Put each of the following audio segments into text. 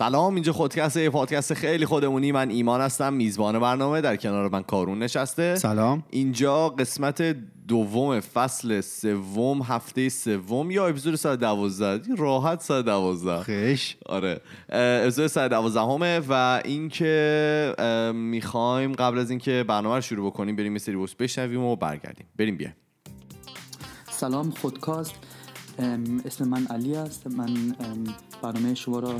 سلام اینجا خودکست یه پادکست خیلی خودمونی. من ایمان هستم میزبان برنامه. در کنار من کارون نشسته. سلام. اینجا قسمت دوم فصل سوم هفته سوم. یا اپیزود 112 راحت 112 خیش آره. اپیزود 112 همه و اینکه می‌خوایم قبل از اینکه برنامه رو شروع بکنیم بریم یه سری بوس بشنویم و برگردیم. بریم بیایم. سلام خودکاست اسم من علی است من ام، برنامه شما را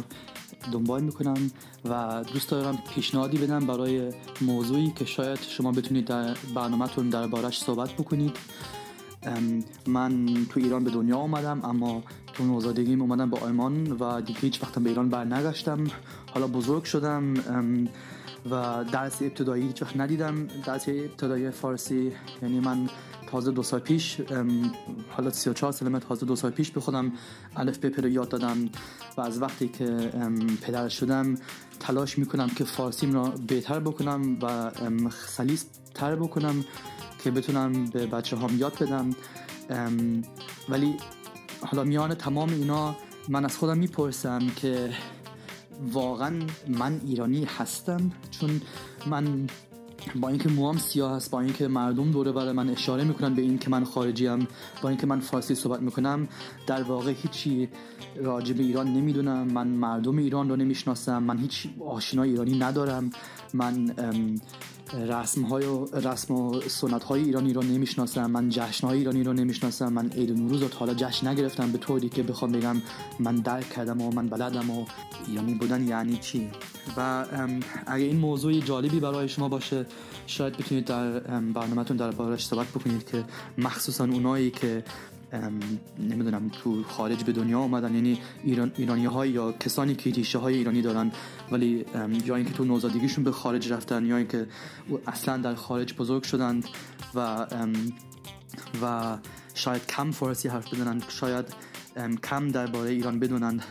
دنبال می‌کنم و دوست دارم پیشنهادی بدم برای موضوعی که شاید شما بتونید در برنامهتون دربارش صحبت بکنید. من تو ایران به دنیا آمدم اما تو نوزادگیم اومدم به آلمان و دیگه هیچ وقتم به ایران برنگشتم. حالا بزرگ شدم و درس ابتدایی هیچ وقت ندیدم. درس ابتدایی فارسی یعنی من تازه دو سال پیش حالا 34 سالمه تازه دو سال پیش به خودم الف ب رو یاد دادم و از وقتی که پدر شدم تلاش می‌کنم که فارسیم را بهتر بکنم و سلیس تر بکنم که بتونم به بچه هام یاد بدم. ولی حالا میان تمام اینا من از خودم می‌پرسم که واقعا من ایرانی هستم؟ چون من با اینکه موام سیاه هست با اینکه مردم دوره بر من اشاره می‌کنن به این که من خارجیم با اینکه من فارسی صحبت می‌کنم در واقع هیچی راجع به ایران نمی‌دونم. من مردم ایران رو نمی‌شناسم من هیچ آشنای ایرانی ندارم. من ام، رسم های و رسم و سنت های ایرانی رو نمی‌شناسم من جشن های ایرانی رو نمی‌شناسم من عید نوروز رو تا حالا جشن نگرفتم به طوری که بخوام بگم من درک کردم و من بلدم و ایرانی بودن یعنی چی؟ و اگه این موضوع جالبی برای شما باشه شاید بتونید در ام، برنامهتون در بارش صحبت بکنید که مخصوصا اونایی که نمی‌دونم تو خارج به دنیا آمدن یعنی ایران ایرانی های یا کسانی که ریشه های ایرانی دارن ولی یا اینکه تو نوزادگیشون به خارج رفتن یا اینکه اصلا در خارج بزرگ شدند و و شاید کم فارسی حرف بزنن شاید کم درباره ایران بدونند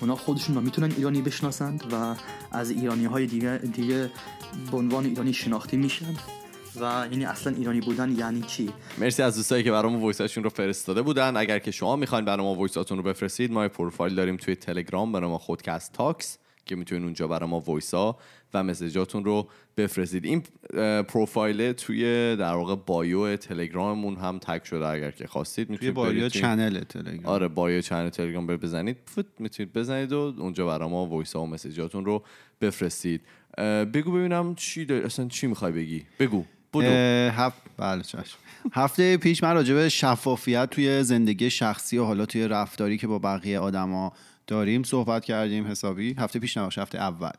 اونا خودشون رو می‌تونن ایرانی بشناسند و از ایرانی های دیگه دیگه به عنوان ایرانی شناخته میشن. و یعنی اصلا ایرانی بودن یعنی چی؟ مرسی از دوستایی که برامون voice اشون رو فرستاده بودن. اگر که شما می‌خواین برای ما voice اتون رو بفرستید ما پروفایل داریم توی تلگرام برای ما خودکست تاکس که می‌تونین اونجا برای ما voice ا و message اتون رو بفرستید. این پروفایل توی در واقع bio تلگراممون هم tag شده. اگر که خواستید توی می‌تونید bio توی- channel تلگرام. آره bio channel تلگرام بزنید. فوت می‌تونید بزنید و اونجا برای ما voice و message اتون رو بفرستید. بگو ببینم چی داری اصلا چی می‌خوای بگی؟ بگو. بودو اه، هفت بله چشم. هفته پیش من راجع به شفافیت توی زندگی شخصی و حالا توی رفتاری که با بقیه آدما داریم صحبت کردیم حسابی. هفته پیش نباشه هفته اول.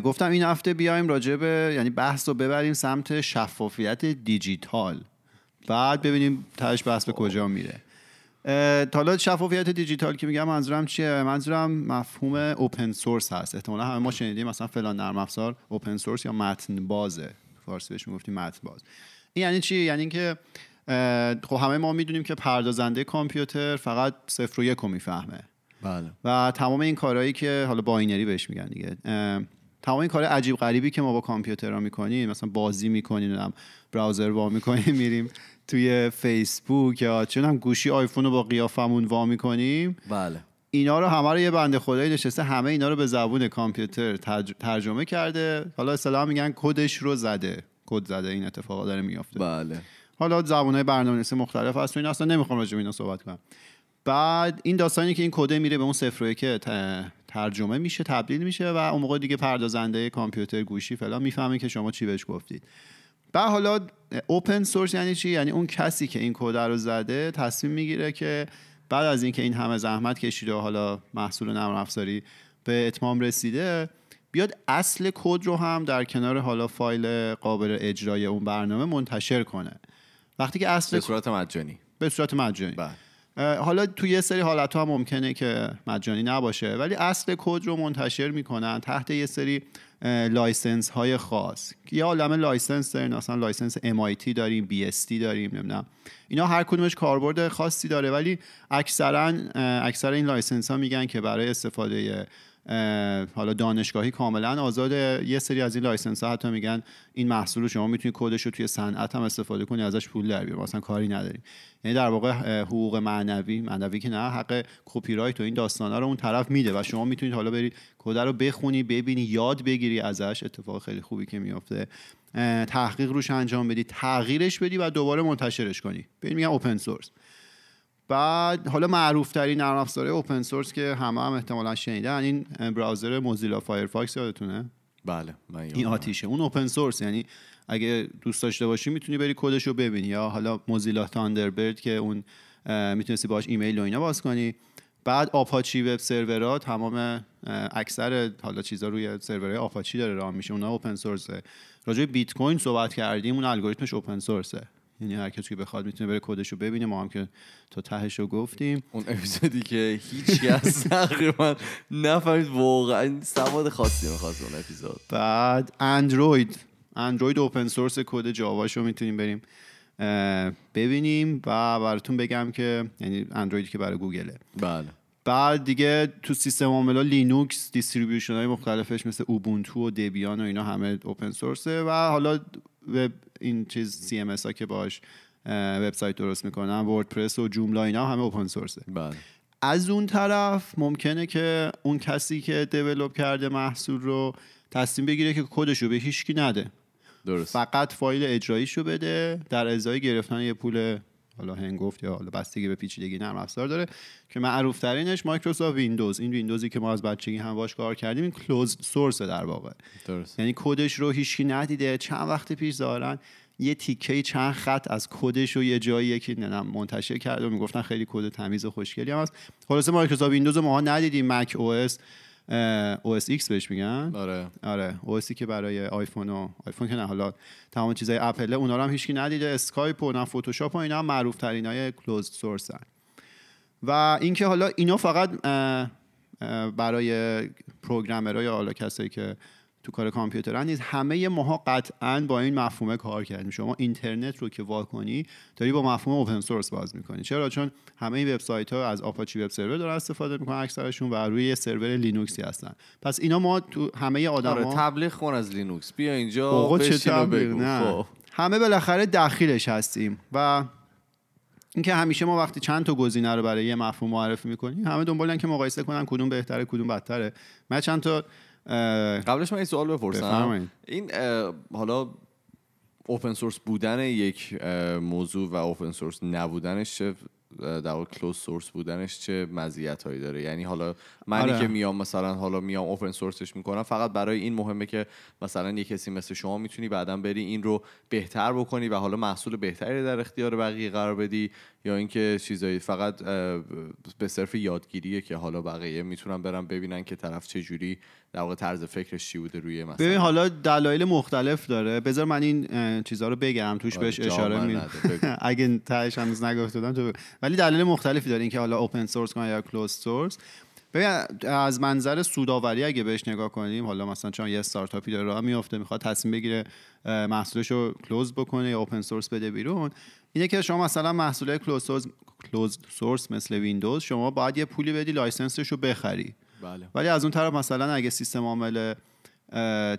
گفتم این هفته بیایم راجع به یعنی بحث رو ببریم سمت شفافیت دیجیتال. بعد ببینیم تهش بحث به کجا میره. حالا شفافیت دیجیتال که میگم منظورم چیه؟ منظورم مفهوم اوپن سورس هست. احتمالا همه ما شنیدیم مثلا فلان نرم افزار اوپن سورس یا متن بازه فارسی بهش می‌گفتیم متن باز این یعنی چی؟ یعنی اینکه خب همه ما می‌دونیم که پردازنده کامپیوتر فقط صفر و یک رو می‌فهمه. بله. و تمام این کارهایی که حالا binary بهش میگن دیگه تمام این کار عجیب غریبی که ما با کامپیوترها می‌کنیم مثلا بازی می‌کنیم browser وا می‌کنیم میریم توی فیسبوک یا چون هم گوشی آیفون رو با قیافمون وا می‌کنیم. بله. اینا رو همه رو یه بنده خدایی نشسته همه اینا رو به زبون کامپیوتر ترج- ترجمه کرده. حالا اصطلاحا میگن کدش رو زده. کد زده این اتفاقا داره میافته. بله. حالا زبانهای برنامه‌نویسی مختلف هست. و این اصلا نمی‌خوام راجع به اینا صحبت کنم. بعد این داستانی که این کده میره به اون صفر و ت- ترجمه میشه تبدیل میشه و اون موقع دیگه پردازنده کامپیوتر گوشی فلان می‌فهمه که شما چی بهش گفتید. بعد حالا اوپن سورس یعنی چی؟ یعنی اون کسی که این کد رو زده تصمیم می‌گیره که بعد از اینکه این همه زحمت کشیده و حالا محصول نرم افزاری به اتمام رسیده بیاد اصل کد رو هم در کنار حالا فایل قابل اجرای اون برنامه منتشر کنه. وقتی که اصل به صورت مجانی. به صورت مجانی. بله. حالا تو یه سری حالت هم ممکنه که مجانی نباشه ولی اصل کد رو منتشر می‌کنن تحت یه سری license های خاص. یه عالمه license داریم مثلا license MIT داریم BSD داریم نمی‌دونم. اینا هر کدومش کاربرد خاصی داره ولی اکثرا اکثر این license ها میگن که برای استفاده حالا دانشگاهی کاملا آزاده. یه سری از این license ها حتی میگن این محصول رو شما می‌تونید کدش رو توی صنعت هم استفاده کنی ازش پول در بیاری مثلا کاری نداریم. یعنی در واقع حقوق معنوی معنوی که نه حق کپی رایت و این داستانا رو اون طرف میده و شما می‌تونید حالا برید کد رو بخونی ببینی یاد بگیری ازش. اتفاق خیلی خوبی که میافته. تحقیق روش انجام بدی تغییرش بدی و دوباره منتشرش کنی. ببین میگن open source بعد حالا معروف ترین نرم افزار open source که همه هم احتمالا شنیدن این browser موزیلا فایرفاکس یادتونه؟ بله من این آتیشه اون اوپن سورس یعنی اگه دوست داشته باشی می‌تونی بری کدش رو ببینی. یا حالا موزیلا تاندربرد که اون می‌تونستی باش ایمیل و اینا باز کنی. بعد آپاچی وب سرورها تمام اکثر حالا چیزا روی سرورهای آپاچی داره راه میشه. اونها اوپن سورسه راجع بیت کوین صحبت کردیم اون الگوریتمش اوپن سورسه یعنی هر کسی که بخواد می‌تونه بره کدش رو ببینه. ما هم که تا تهش رو گفتیم. اون اپیزودی که هیچ کس تقریبا نفهمید واقعا سواد خاصی می‌خواست اون اپیزود. بعد اندروید. اندروید open source کد جاواش رو می‌تونیم بریم ببینیم. و براتون بگم که یعنی اندرویدی که برای گوگله. بله. بعد دیگه تو سیستم عاملا لینوکس distribution های مختلفش مثل اوبونتو و دبیان و اینا همه open source ه و حالا وب این چیز CMS ها که باش وبسایت درست می‌کنن وردپرس و جوملا اینا همه open source ه بله. از اون طرف ممکنه که اون کسی که develop کرده محصول رو تصمیم بگیره که کدش رو به هیچکی نده. درست. فقط فایل اجراییش رو بده در ازای گرفتن یه پول حالا هنگفت یا حالا بستگی به پیچیدگی نرم افزار داره که معروف ترینش مایکروسافت ویندوز. این ویندوزی که ما از بچگی هم باش کار کردیم این closed source در واقع. درست. یعنی کدش رو هیچکی ندیده. چند وقت پیش دارن یه تیکه چند خط از کدش رو یه جایی یکی منتشر کرده و می‌گفتن خیلی کد تمیز و خوشگلی هم هست. خلاصه مایکروسافت ویندوز ما ندیدیم. Mac OS X بهش میگن؟ آره. آره. OS ی که برای آیفون و آیفون که نه حالا تمام چیزای اپل اونا رو هم هیچکی ندیده. اسکایپ و نه فتوشاپ و اینا هم معروف ترین های closed source و اینکه حالا اینا فقط برای programmer ها یا حالا کسایی که تو کار کامپیوتر نیست. همه ماها قطعا با این مفهومه کار کردیم. شما اینترنت رو که وا کنی داری با مفهوم open source باز می‌کنی. چرا؟ چون همه وبسایت ها از آپاچی web server دارن استفاده می‌کنن اکثرشون و روی سرور لینوکسی هستن. پس اینا ما تو همه آدما آره تبلیغ کن از لینوکس. بیا اینجا بشین بگو. نه. خب. همه بالاخره داخلش هستیم و اینکه همیشه ما وقتی چند تا گزینه رو برای یه مفهوم معرفی می‌کنیم همه دنبالن که مقایسه کنن کدوم بهتره کدوم بدتره. من چند تا قبلش من این سوال بپرسم. این حالا اوپن سورس بودن یک موضوع و اوپن سورس نبودنش در واقع کلوز سورس بودنش چه مزیت هایی داره یعنی حالا منی آره. که میام مثلا حالا میام اوپن سورسش می‌کنم فقط برای این مهمه که مثلا یه کسی مثل شما می‌تونی بعدا بری این رو بهتر بکنی و حالا محصول بهتری در اختیار بقیه قرار بدی یا اینکه چیزایی فقط به صرف یادگیریه که حالا بقیه می‌تونن برن ببینن که طرف چه جوری در واقع طرز فکرش چی بوده روی مثلا ببین حالا دلایل مختلف داره بذار من این اه، چیزا رو بگم توش آره، بهش اشاره می. اگه تهش هنوز نگفته بودم تو. ولی دلیل مختلفی داره اینکه حالا open source کنن یا closed source ببین از منظر سوداوری اگه بهش نگاه کنیم حالا مثلا چون یه استارتاپی داره راه میفته می‌خواد تصمیم بگیره محصولش رو close بکنه یا open source بده بیرون اینه که شما مثلا محصول closed source closed source مثل ویندوز شما باید یه پولی بدی license ش رو بخری. بله. ولی از اون طرف مثلا اگه سیستم عامل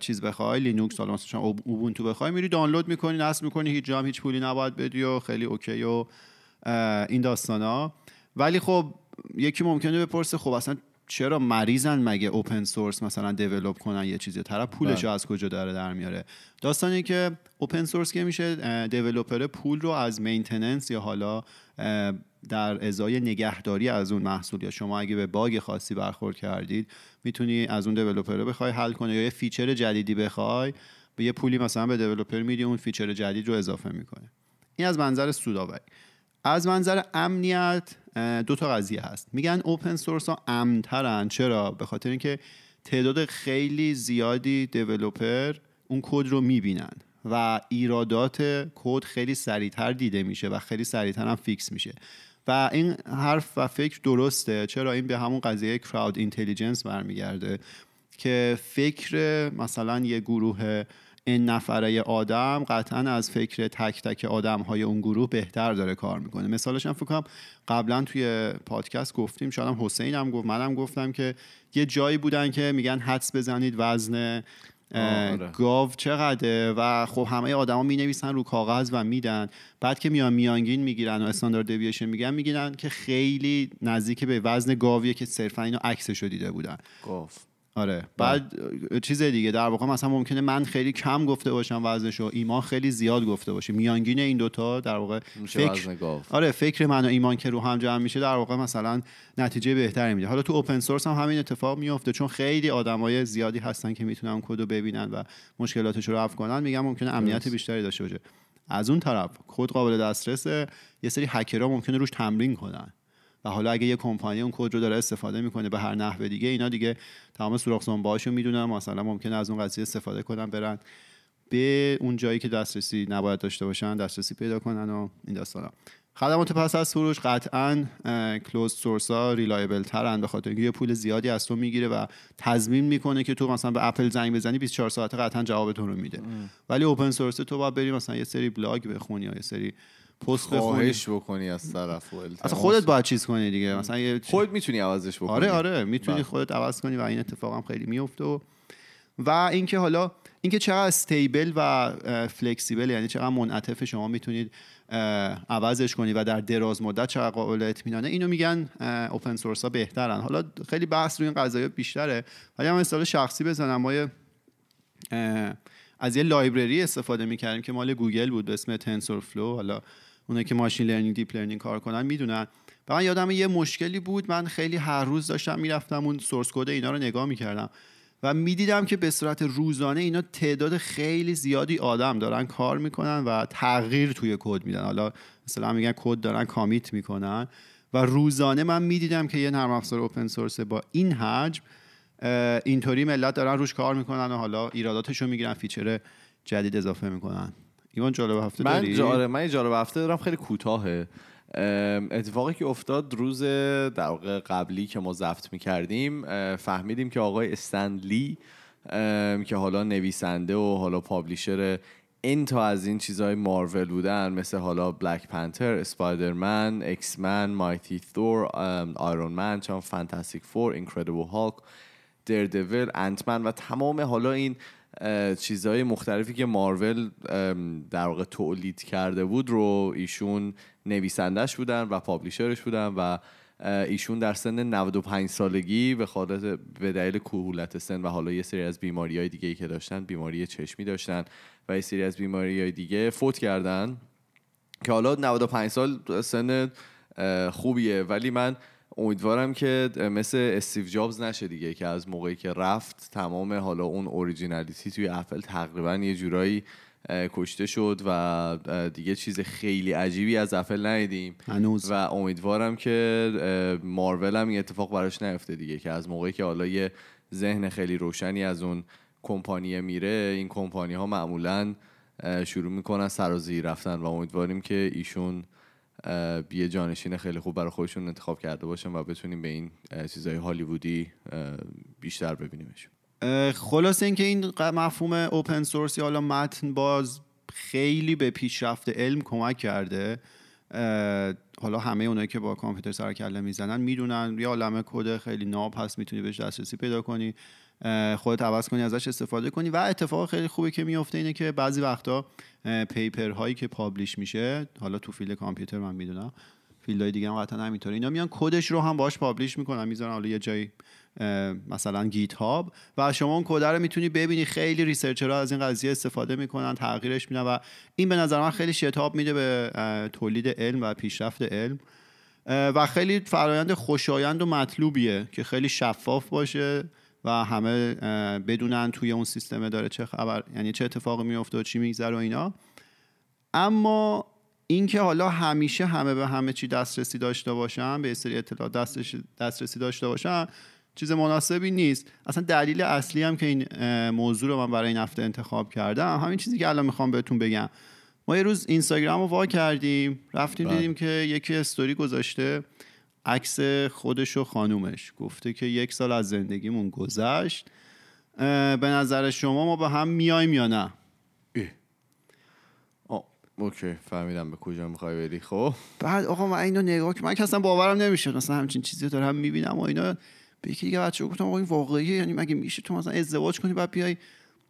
چیز بخوای لینوکس حالا مثلا اوب- اوبونتو بخوای میری دانلود می‌کنی نصب می‌کنی هیچ جام هیچ پولی نباید بدی و خیلی OK و این داستانا. ولی خب یکی ممکنه بپرسه خب اصلا چرا مریضن مگه open source مثلا develop کنن یه چیزی؟ طرف پولش رو از کجا داره در میاره؟ داستانی که open source که میشه developer پول رو از maintenance یا حالا در ازای نگهداری از اون محصول یا شما اگه به bug خاصی برخورد کردید می‌تونی از اون developer بخوای حل کنه یا یه feature جدیدی بخوای به یه پولی مثلا به developer میدی اون feature جدید رو اضافه می‌کنه این از منظر سوداوری. از منظر امنیت دو تا قضیه هست. میگن open source ها امنترن. چرا؟ به خاطر اینکه تعداد خیلی زیادی developer اون کد رو می‌بینن و ایرادات کد خیلی سریعتر دیده میشه و خیلی سریعتر هم fix میشه. و این حرف و فکر درسته. چرا؟ این به همون قضیه crowd intelligence برمیگرده که فکر مثلا یه گروه n نفره آدم قطعا از فکر تک تک آدم های اون گروه بهتر داره کار می‌کنه. مثالش هم فکر کنم قبلا توی پادکست گفتیم شاید هم حسین هم گفت منم گفتم که یه جایی بودن که میگن حدس بزنید وزن آره. گاو چقدره و خب همه آدما می نویسن رو کاغذ و میدن. بعد که میان میانگین می‌گیرن و استاندارد دیویشن میگن می‌گیرن که خیلی نزدیک به وزن گاویه که صرفا اینو عکسش رو دیده بودن. گفت آره. بعد چیز دیگه در واقع مثلا ممکنه من خیلی کم گفته باشم وزنش و ایمان خیلی زیاد گفته باشه. میانگین این دوتا در واقع گاو آره فکر من و ایمان که رو هم جمع میشه در واقع مثلا نتیجه بهتری میده. حالا تو اوپن سورس هم همین اتفاق میفته چون خیلی آدمای زیادی هستن که می‌تونن کد رو ببینن و مشکلاتش رو رفع کنن. میگم ممکنه امنیت بیشتری داشته باشه. از اون طرف کد قابل دسترسه. یه سری هکرها ممکنه روش تمرین کنن. و حالا اگه یه کمپانی اون کد رو داره استفاده می‌کنه به هر نحوه دیگه اینا دیگه تمام سوراخ سنبه‌هاشو می‌دونن مثلا ممکنه از اون قضیه استفاده کنن برن به اون جایی که دسترسی نباید داشته باشن دسترسی پیدا کنن و این داستانا. خدمات پس از فروش قطعا closed source ها reliable ترن. به خاطر اینکه یه پول زیادی از تو می‌گیره و تضمین می‌کنه که تو مثلا به اپل زنگ بزنی 24 ساعته قطعا جوابتون رو میده. ولی open source تو باید بری مثلا یه سری بلاگ بخونی یا یه سری پست خواهش بکنی از طرف اصلا. خودت باید چیز کنی دیگه. مثلا یه خودت می‌تونی عوضش بکنی. آره آره. می‌تونی بله. خودت عوض کنی و این اتفاق هم خیلی میفته و و اینکه حالا اینکه چقدر stable و flexible یعنی چقدر منعطف شما می‌تونید عوضش کنی و در دراز مدت چقدر قابل اطمینانه اینو میگن open source ها بهترن. حالا خیلی بحث روی این قضايا بیشتره ولی هم مثال شخصی بزنم. ما از یه library استفاده می‌کردیم که مال گوگل بود به اسم TensorFlow حالا اونایی که machine learning deep learning کار کنن می‌دونن. و من یادم یه مشکلی بود. من خیلی هر روز داشتم می‌رفتم اون source code اینا رو نگاه می‌کردم. و می‌دیدم که به صورت روزانه اینا تعداد خیلی زیادی آدم دارن کار می‌کنن و تغییر توی کد میدن. حالا مثلا میگن کد دارن commit می‌کنن. و روزانه من می‌دیدم که یه نرم افزار open source با این حجم اینطوری ملت دارن روش کار می‌کنن و حالا ایراداتش رو می‌گیرن feature جدید اضافه می‌کنن. ایمان جالب هفته من داری؟ جاره من جالب هفته دارم خیلی کوتاهه اتفاقی که افتاد روز در واقع قبلی که ما ضبط می‌کردیم فهمیدیم که آقای استنلی که حالا نویسنده و حالا publisher این تا از این چیزهای مارول بودن مثل حالا Black Panther Spider-Man X-Men Mighty Thor Iron Man چون Fantastic Four Incredible Hulk Daredevil Ant-Man و تمام حالا این چیزهای مختلفی که مارول در واقع تولید کرده بود رو ایشون نویسندش بودن و publisher ش بودن و ایشون در سن 95 سالگی به خاطر به دلیل کهولت سن و حالا یه سری از بیماری های دیگه که داشتن بیماری چشمی داشتن و یه سری از بیماری های دیگه فوت کردن که حالا 95 سال سن خوبیه. ولی من امیدوارم که مثل استیو جابز نشه دیگه که از موقعی که رفت تمام حالا اون originality توی اپل تقریبا یه جورایی کشته شد و دیگه چیز خیلی عجیبی از اپل ندیدیم. هنوز. و امیدوارم که مارول هم این اتفاق براش نیفته دیگه که از موقعی که حالا یه ذهن خیلی روشنی از اون کمپانی میره این کمپانی ها معمولا شروع می‌کنن سرازیر رفتن و امیدواریم که ایشون یه جانشین خیلی خوب برای خودشون انتخاب کرده باشن و بتونیم به این چیزهای هالیوودی بیشتر ببینیمشون اه، خلاصه اینکه این مفهوم اوپن سورس یا حالا متن باز خیلی به پیشرفت علم کمک کرده. حالا همه اونایی که با کامپیوتر سر کله می‌زنن می‌دونن یه عالمه کد خیلی ناب هست می‌تونی بهش دسترسی پیدا کنی. خودت عوض کنی ازش استفاده کنی. و اتفاق خیلی خوبی که میفته اینه که بعضی وقتا paper هایی که publish میشه حالا تو field کامپیوتر من می‌دونم field های دیگه هم قطعا همینطوره. اینا میان کدش رو هم باش publish می‌کنن. می‌ذارن حالا یه جایی مثلا GitHub و شما اون کد رو می‌تونی ببینی. خیلی researcher ها از این قضیه استفاده می‌کنن تغییرش میدن. و این به نظر من خیلی شتاب میده به تولید علم و پیشرفت علم. و خیلی فرایند خوشایند و مطلوبیه که خیلی شفاف باشه. و همه بدونن توی اون سیستم داره چه خبر یعنی چه اتفاقی میفته و چی میگذره و اینا. اما اینکه حالا همیشه همه به همه چی دسترسی داشته باشن به سری اطلاعات دسترسی, داشته باشن چیز مناسبی نیست. اصلا دلیل اصلی هم که این موضوع رو من برای این هفته انتخاب کردم همین چیزی که الان می‌خوام بهتون بگم. ما یه روز اینستاگرام رو وا کردیم رفتیم بله. دیدیم که یکی استوری گذاشته. عکس خودش و خانومش. گفته که یک سال از زندگیمون گذشت. به نظر شما ما با هم میایم یا نه؟ اوکی. فهمیدم به کجا می‌خوای بری. خب. بعد آقا من اینو نگاه که من که اصلا باورم نمیشه مثلا همچین چیزی دارم می‌بینم و اینا. به یکی دیگه بچه گفتم آقا این واقعیه. یعنی مگه میشه تو مثلا ازدواج کنی بعد بیای؟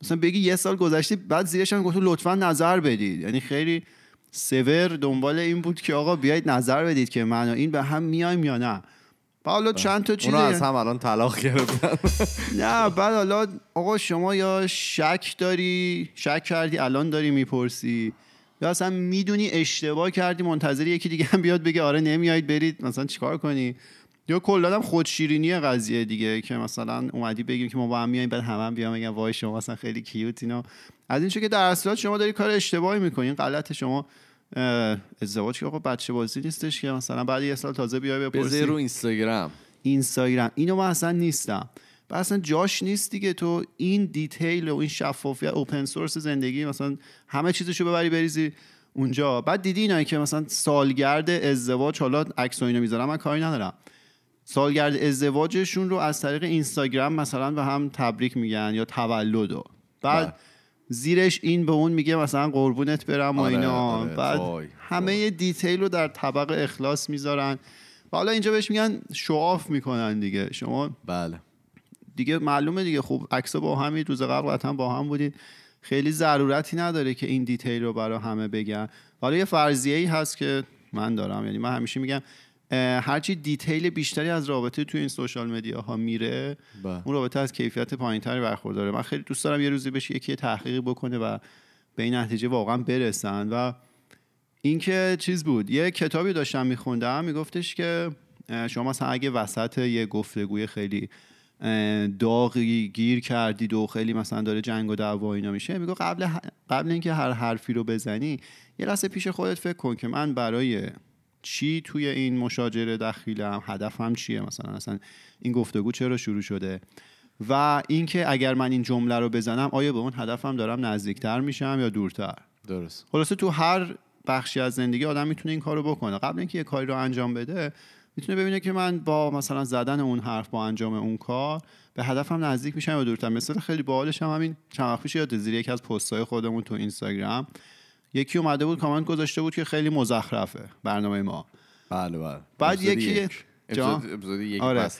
مثلا بگی یه سال گذشته بعد زیرش هم گفت لطفا نظر بدید. یعنی خیلی سور دنبال این بود که آقا بیایید نظر بدید که من و این به هم میایم یا نه. بعد حالا چند تا چیز از هم الان طلاق گرفتن. نه بعد حالا آقا شما یا شک داری شک کردی الان داری می‌پرسی؟ یا اصلا می‌دونی اشتباه کردی منتظر یکی دیگه هم بیاد بگه آره نمیایید برید مثلا چیکار کنی؟ یا کلا هم خودشیرینی قضیه دیگه که مثلا اومدی بگیم که ما با هم میایم بعد همه هم بیان بگن وای شما مثلا خیلی کیوت اینا. از این که در اصل شما داری کار اشتباهی می‌کنی این غلط شما ازدواج که آقا بچه بازی نیستش که مثلا بعد یه سال تازه بیای بپرسی. رو اینستاگرام. اینستاگرام. اینو من اصلا نیستم. و اصلا جاش نیست دیگه تو این دیتیل و این شفافیت اوپن سورس زندگی مثلا همه چیزشو ببری بریزی اونجا. بعد دیدی اینایی که مثلا سالگرد ازدواج حالا عکس و اینو می‌ذارم من کاری ندارم. سالگرد ازدواجشون رو از طریق اینستاگرام مثلا به هم تبریک میگن یا تولد و بعد بله. زیرش این به اون میگه مثلا قربونت برم و آره، اینا. آره، بعد وای، همه detail رو در طبق اخلاص می‌ذارن. و حالا اینجا بهش میگن show off می‌کنن دیگه. شما بله. دیگه معلومه دیگه. خوب عکس با همین روز قبل قطعا با هم بودین. خیلی ضرورتی نداره که این detail رو برای همه بگن. حالا یه فرضیه ای هست که من دارم. یعنی من همیشه میگم هرچی detail بیشتری از رابطه توی این social media ها میره بله. اون رابطه از کیفیت پایینتری برخورداره من خیلی دوست دارم یه روزی بشه یکی یه تحقیقی بکنه و به این نتیجه واقعا برسن و اینکه چیز بود یه کتابی داشتم میخوندم میگفتش که شما مثلا اگه وسط یه گفتگوی خیلی داغی گیر کردید و خیلی مثلا داره جنگ و دعوا اینا میشه میگه قبل قبل اینکه هر حرفی رو بزنی یه لحظه پیش خودت فکر کن که من برای چی توی این مشاجره دخیلم؟ هدفم چیه مثلا؟ اصلا این گفتگو چرا شروع شده؟ و اینکه اگر من این جمله رو بزنم آیا به اون هدفم دارم نزدیکتر میشم یا دورتر؟ درست. خلاصه تو هر بخشی از زندگی آدم می‌تونه این کارو بکنه. قبل اینکه یه کاری رو انجام بده می‌تونه ببینه که من با مثلا زدن اون حرف با انجام اون کار به هدفم نزدیک میشم یا دورتر. مثل خیلی باحالش هم همین چند وقت پیش یاد زیر یکی از پست‌های خودمون تو اینستاگرام یکی اومده بود کامنت گذاشته بود که خیلی مزخرفه برنامه ما بله بله بعد یکی- یک. جان؟ اپیزود اپیزود یک آره.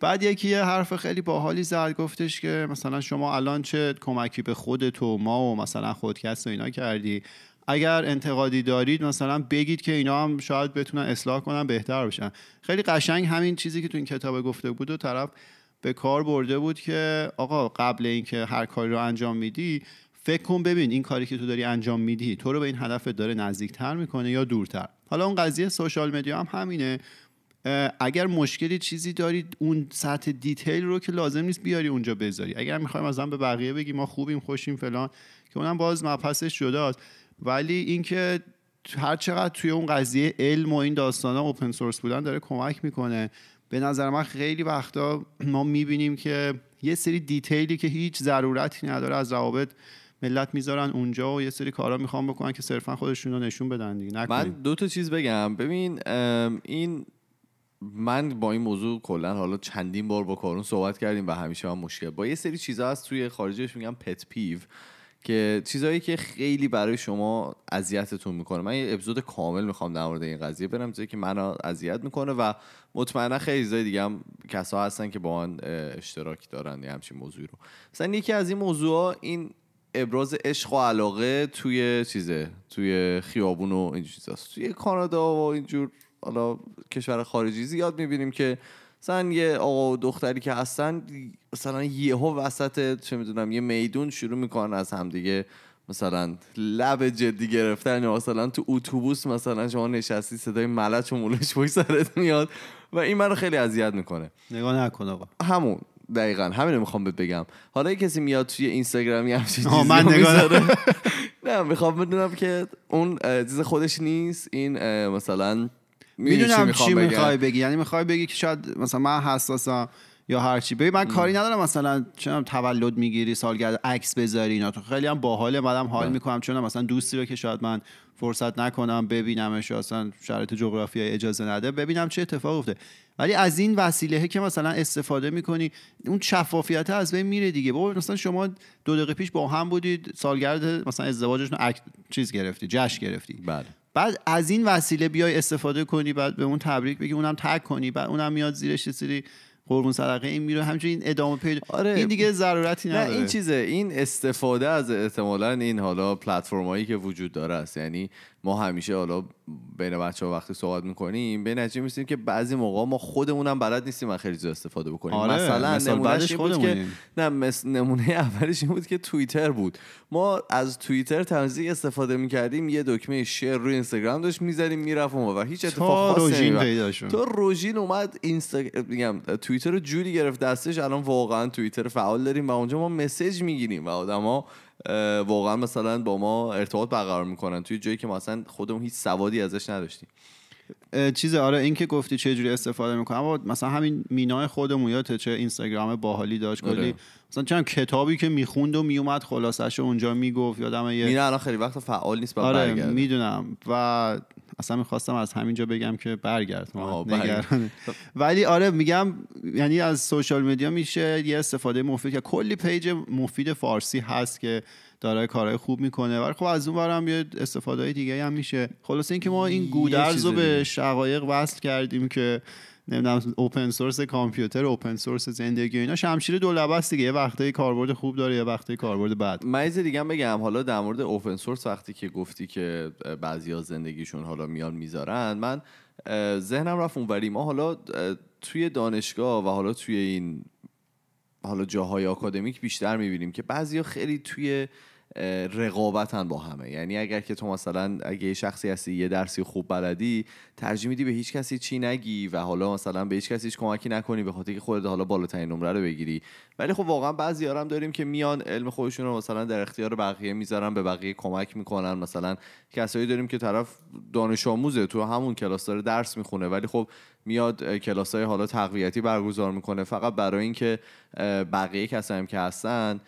بعد یکی یه حرف خیلی باحالی زد گفتش که مثلا شما الان چه کمکی به خودت و ما و مثلا خودکست و اینا کردی اگر انتقادی دارید مثلا بگید که اینا هم شاید بتونن اصلاح کنن بهتر بشن خیلی قشنگ همین چیزی که تو این کتاب گفته بود و طرف به کار برده بود که آقا قبل اینکه هر کاری رو انجام میدی فکر کن ببین این کاری که تو داری انجام میدی تو رو به این هدف داره نزدیکتر می‌کنه یا دورتر؟ حالا اون قضیه سوشال مدیا هم همینه. اگر مشکلی چیزی دارید اون سطح دیتیل رو که لازم نیست بیاری اونجا بذاری. اگر می‌خوایم مثلا به بقیه بگی ما خوبیم خوشیم فلان که اونم باز مبحثش جداست. ولی اینکه هر چقدر توی اون قضیه علم و این داستانا اوپن سورس بودن داره کمک می‌کنه. به نظر من خیلی وقتا ما می‌بینیم که یه سری دیتیلی که هیچ ضرورتی نداره از روابط ملت می‌ذارن اونجا و یه سری کارا می‌خوان بکنن که صرفا خودشون رو نشون بدن دیگه. من نکنید دو تا چیز بگم. ببین این من با این موضوع کلا حالا چندین بار با کارون صحبت کردیم و همیشه من مشکل. با یه سری چیزا هست توی خارجش میگم پت پیو که چیزایی که خیلی برای شما اذیتتون می‌کنه. من یه اپیزود کامل می‌خوام در مورد این قضیه برم چیزی که منو اذیت می‌کنه و مطمئنا خیلی چیزای دیگه هم کسا هستن که با من اشتراک دارن یه همچین موضوعی رو. مثلا یکی از این موضوع این ابراز عشق و علاقه توی چیزه توی خیابون و این چیزاست. توی کانادا و اینجور حالا کشور خارجی زیاد می‌بینیم که مثلا یه آقا و دختری که هستن مثلا یهو وسط چه می‌دونم یه میدون شروع می‌کنن از همدیگه مثلا لب جدی گرفتن یا مثلا تو اتوبوس مثلا شما نشستی صدای ملچ و مولش پشت سرت میاد و این منو خیلی اذیت می‌کنه. نگاه نکن آقا. همون. دقیقا. همین رو می‌خوام بهت بگم. حالا یه کسی میاد توی اینستاگرام یه همچین چیزی من نگاه. نه می‌خوام بدونم که اون چیز خودش نیست. این مثلا می‌دونم چی؟ می‌خوای بگی. یعنی می‌خوای بگی که شاید مثلا من حساسم یا هر چی. ببین من کاری ندارم مثلا چون تولد می‌گیری سالگرد عکس بذاری اینا. تو خیلی هم باحاله. منم حال. می‌کنم. چون مثلا دوستی رو که شاید من فرصت نکنم ببینمش اصلا شرایط جغرافیایی اجازه نده ببینم چه اتفاق افتاده. ولی از این وسیله که مثلا استفاده می‌کنی اون شفافیت از بین میره دیگه. بابا مثلا شما دو دقیقه پیش با هم بودید سالگرد مثلا ازدواجشون اک... چیز گرفتی جشن گرفتی. بله. بعد از این وسیله بیای استفاده کنی بعد به اون تبریک بگی اونم تگ کنی بعد اونم میاد زیرش سری قربون صدقه این میره همچنین این ادامه پیدا. آره. این دیگه ضرورتی نه نداره. این چیزه این استفاده از احتمالا این حالا پلتفرمایی که وجود داره است. یعنی ما همیشه حالا بین بچه ها وقتی صحبت می‌کنیم به نتیجه می‌رسیم که بعضی موقع ما خودمونم بلد نیستیم از خیلی زیاد استفاده بکنیم. آره، مثلا نمونهش بعدش این بود که. نه مس- نمونه اولش این بود که توییتر بود. ما از توییتر تنظیق استفاده می‌کردیم یه دکمه شیر روی اینستاگرام داشت می‌زدیم می‌رفت و هیچ اتفاق خاصی تو روژین اومد اینستا میگم توییتر رو جوری گرفت دستش الان واقعا توییتر فعال داریم و اونجا ما مسیج می‌گیریم و آدما واقعا مثلا با ما ارتباط برقرار می‌کنن. توی جایی که ما اصلا خودمون هیچ سوادی ازش نداشتیم. چیز آره این که گفتی چه جوری استفاده می‌کنم. اما مثلا همین مینای خودمون یادته چه اینستاگرام باحالی داشت کلی آره. مثلا چند کتابی که می‌خوند و میومد خلاصش اونجا می‌گفت یادم یه میره الان خیلی وقت فعال نیست آره می‌دونم. و اصلا می‌خواستم از همینجا بگم که برگرد نگرانه. ولی آره میگم یعنی از social media میشه یه استفاده مفید که کلی page مفید فارسی هست که داره کارهای خوب می‌کنه ولی خب از اون برم یه استفاده های دیگه هم میشه خلاصه اینکه ما این گودرز رو. به شقایق وصل کردیم که نمی‌دونم اوپن سورس کامپیوتر اوپن سورس زندگی و اینا. شمشیر دو است دیگه. یه وقتایی کاربرد خوب داره یه وقتایی کاربرد بد. من دیگه هم بگم. حالا در مورد اوپن سورس وقتی که گفتی که بعضی زندگیشون حالا میان می‌ذارن من ذهنم رفت اونوری. ما حالا توی دانشگاه و حالا توی این حالا جاهای آکادمیک بیشتر می‌بینیم که بعضیا خیلی توی رقابتن با همه. یعنی اگر که تو مثلا اگه شخصی هستی یه درسی خوب بلدی ترجیح میدی به هیچ کسی چی نگی و حالا مثلا به هیچ کسی هیچ کمکی نکنی به خاطر که خودت حالا بالاترین نمره رو بگیری. ولی خب واقعا بعضی هم داریم که میان علم خودشون رو مثلا در اختیار بقیه می‌ذارن به بقیه کمک می‌کنن. مثلا کسایی داریم که طرف دانش آموزه تو همون کلاس داره درس می‌خونه ولی خب میاد کلاس های حالا تقویتی برگزار می‌کنه. فقط برای اینکه بقیه کسایی که هستن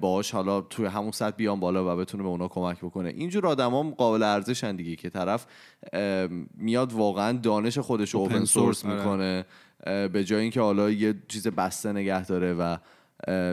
باهاش حالا توی همون سطح بیان بالا و بتونه به اونا کمک بکنه اینجور آدما قابل ارزشن دیگه که طرف میاد واقعا دانش خودش رو اوپن سورس. می‌کنه به جای اینکه حالا یه چیز بسته نگه داره و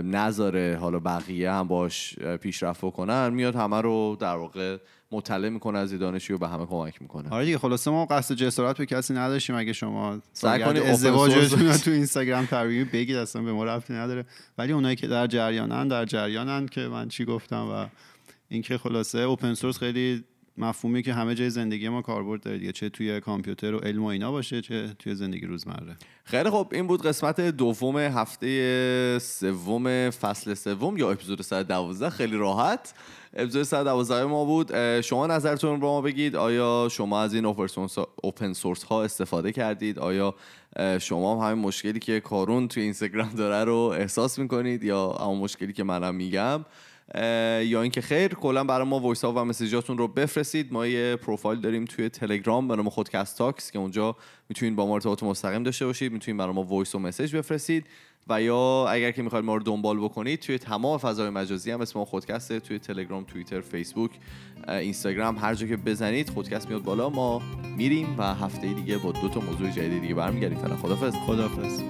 نذاره حالا بقیه هم باش پیشرفت بکنن میاد همه رو در واقع مطلع می‌کنه از دانشی و به همه کمک می‌کنه. آره دیگه خلاصه ما قصد جسارت به کسی نداشتیم. اگه شما سعی کنید ازدواجتون تو اینستاگرام تبریک بگید اصلا به ما ربطی نداره. ولی اونایی که در جریانن در جریانن که من چی گفتم و اینکه خلاصه اوپن سورس خیلی مفهومی که همه جای زندگی ما کاربرد داره دیگه چه توی کامپیوتر و علم و اینا باشه چه توی زندگی روزمره. خیلی خب این بود قسمت دوم هفته سوم فصل سوم یا اپیزود 112 خیلی راحت. اپیزود 112 ما بود. شما نظرتون رو ما بگید. آیا شما از این open source ها استفاده کردید؟ آیا شما هم همین مشکلی که کارون توی اینستاگرام داره رو احساس می‌کنید یا همون مشکلی که منم میگم؟ یا اینکه خیر کلا برای ما voice ها و message اتون رو بفرستید. ما یه پروفایل داریم توی تلگرام به نام خودکست تاکس که اونجا می‌تونید با ما ارتباط مستقیم داشته باشید. می‌تونید برای ما voice و message بفرستید. و یا اگر که می‌خواید ما رو دنبال بکنید توی تمام فضای مجازی هم اسم ما خودکسته توی تلگرام توییتر فیسبوک اینستاگرام هر جا که بزنید خودکست میاد بالا. ما میریم و هفته دیگه با دو تا موضوع جدید دیگه برمیگردیم. فعلا خدافظ خدافظ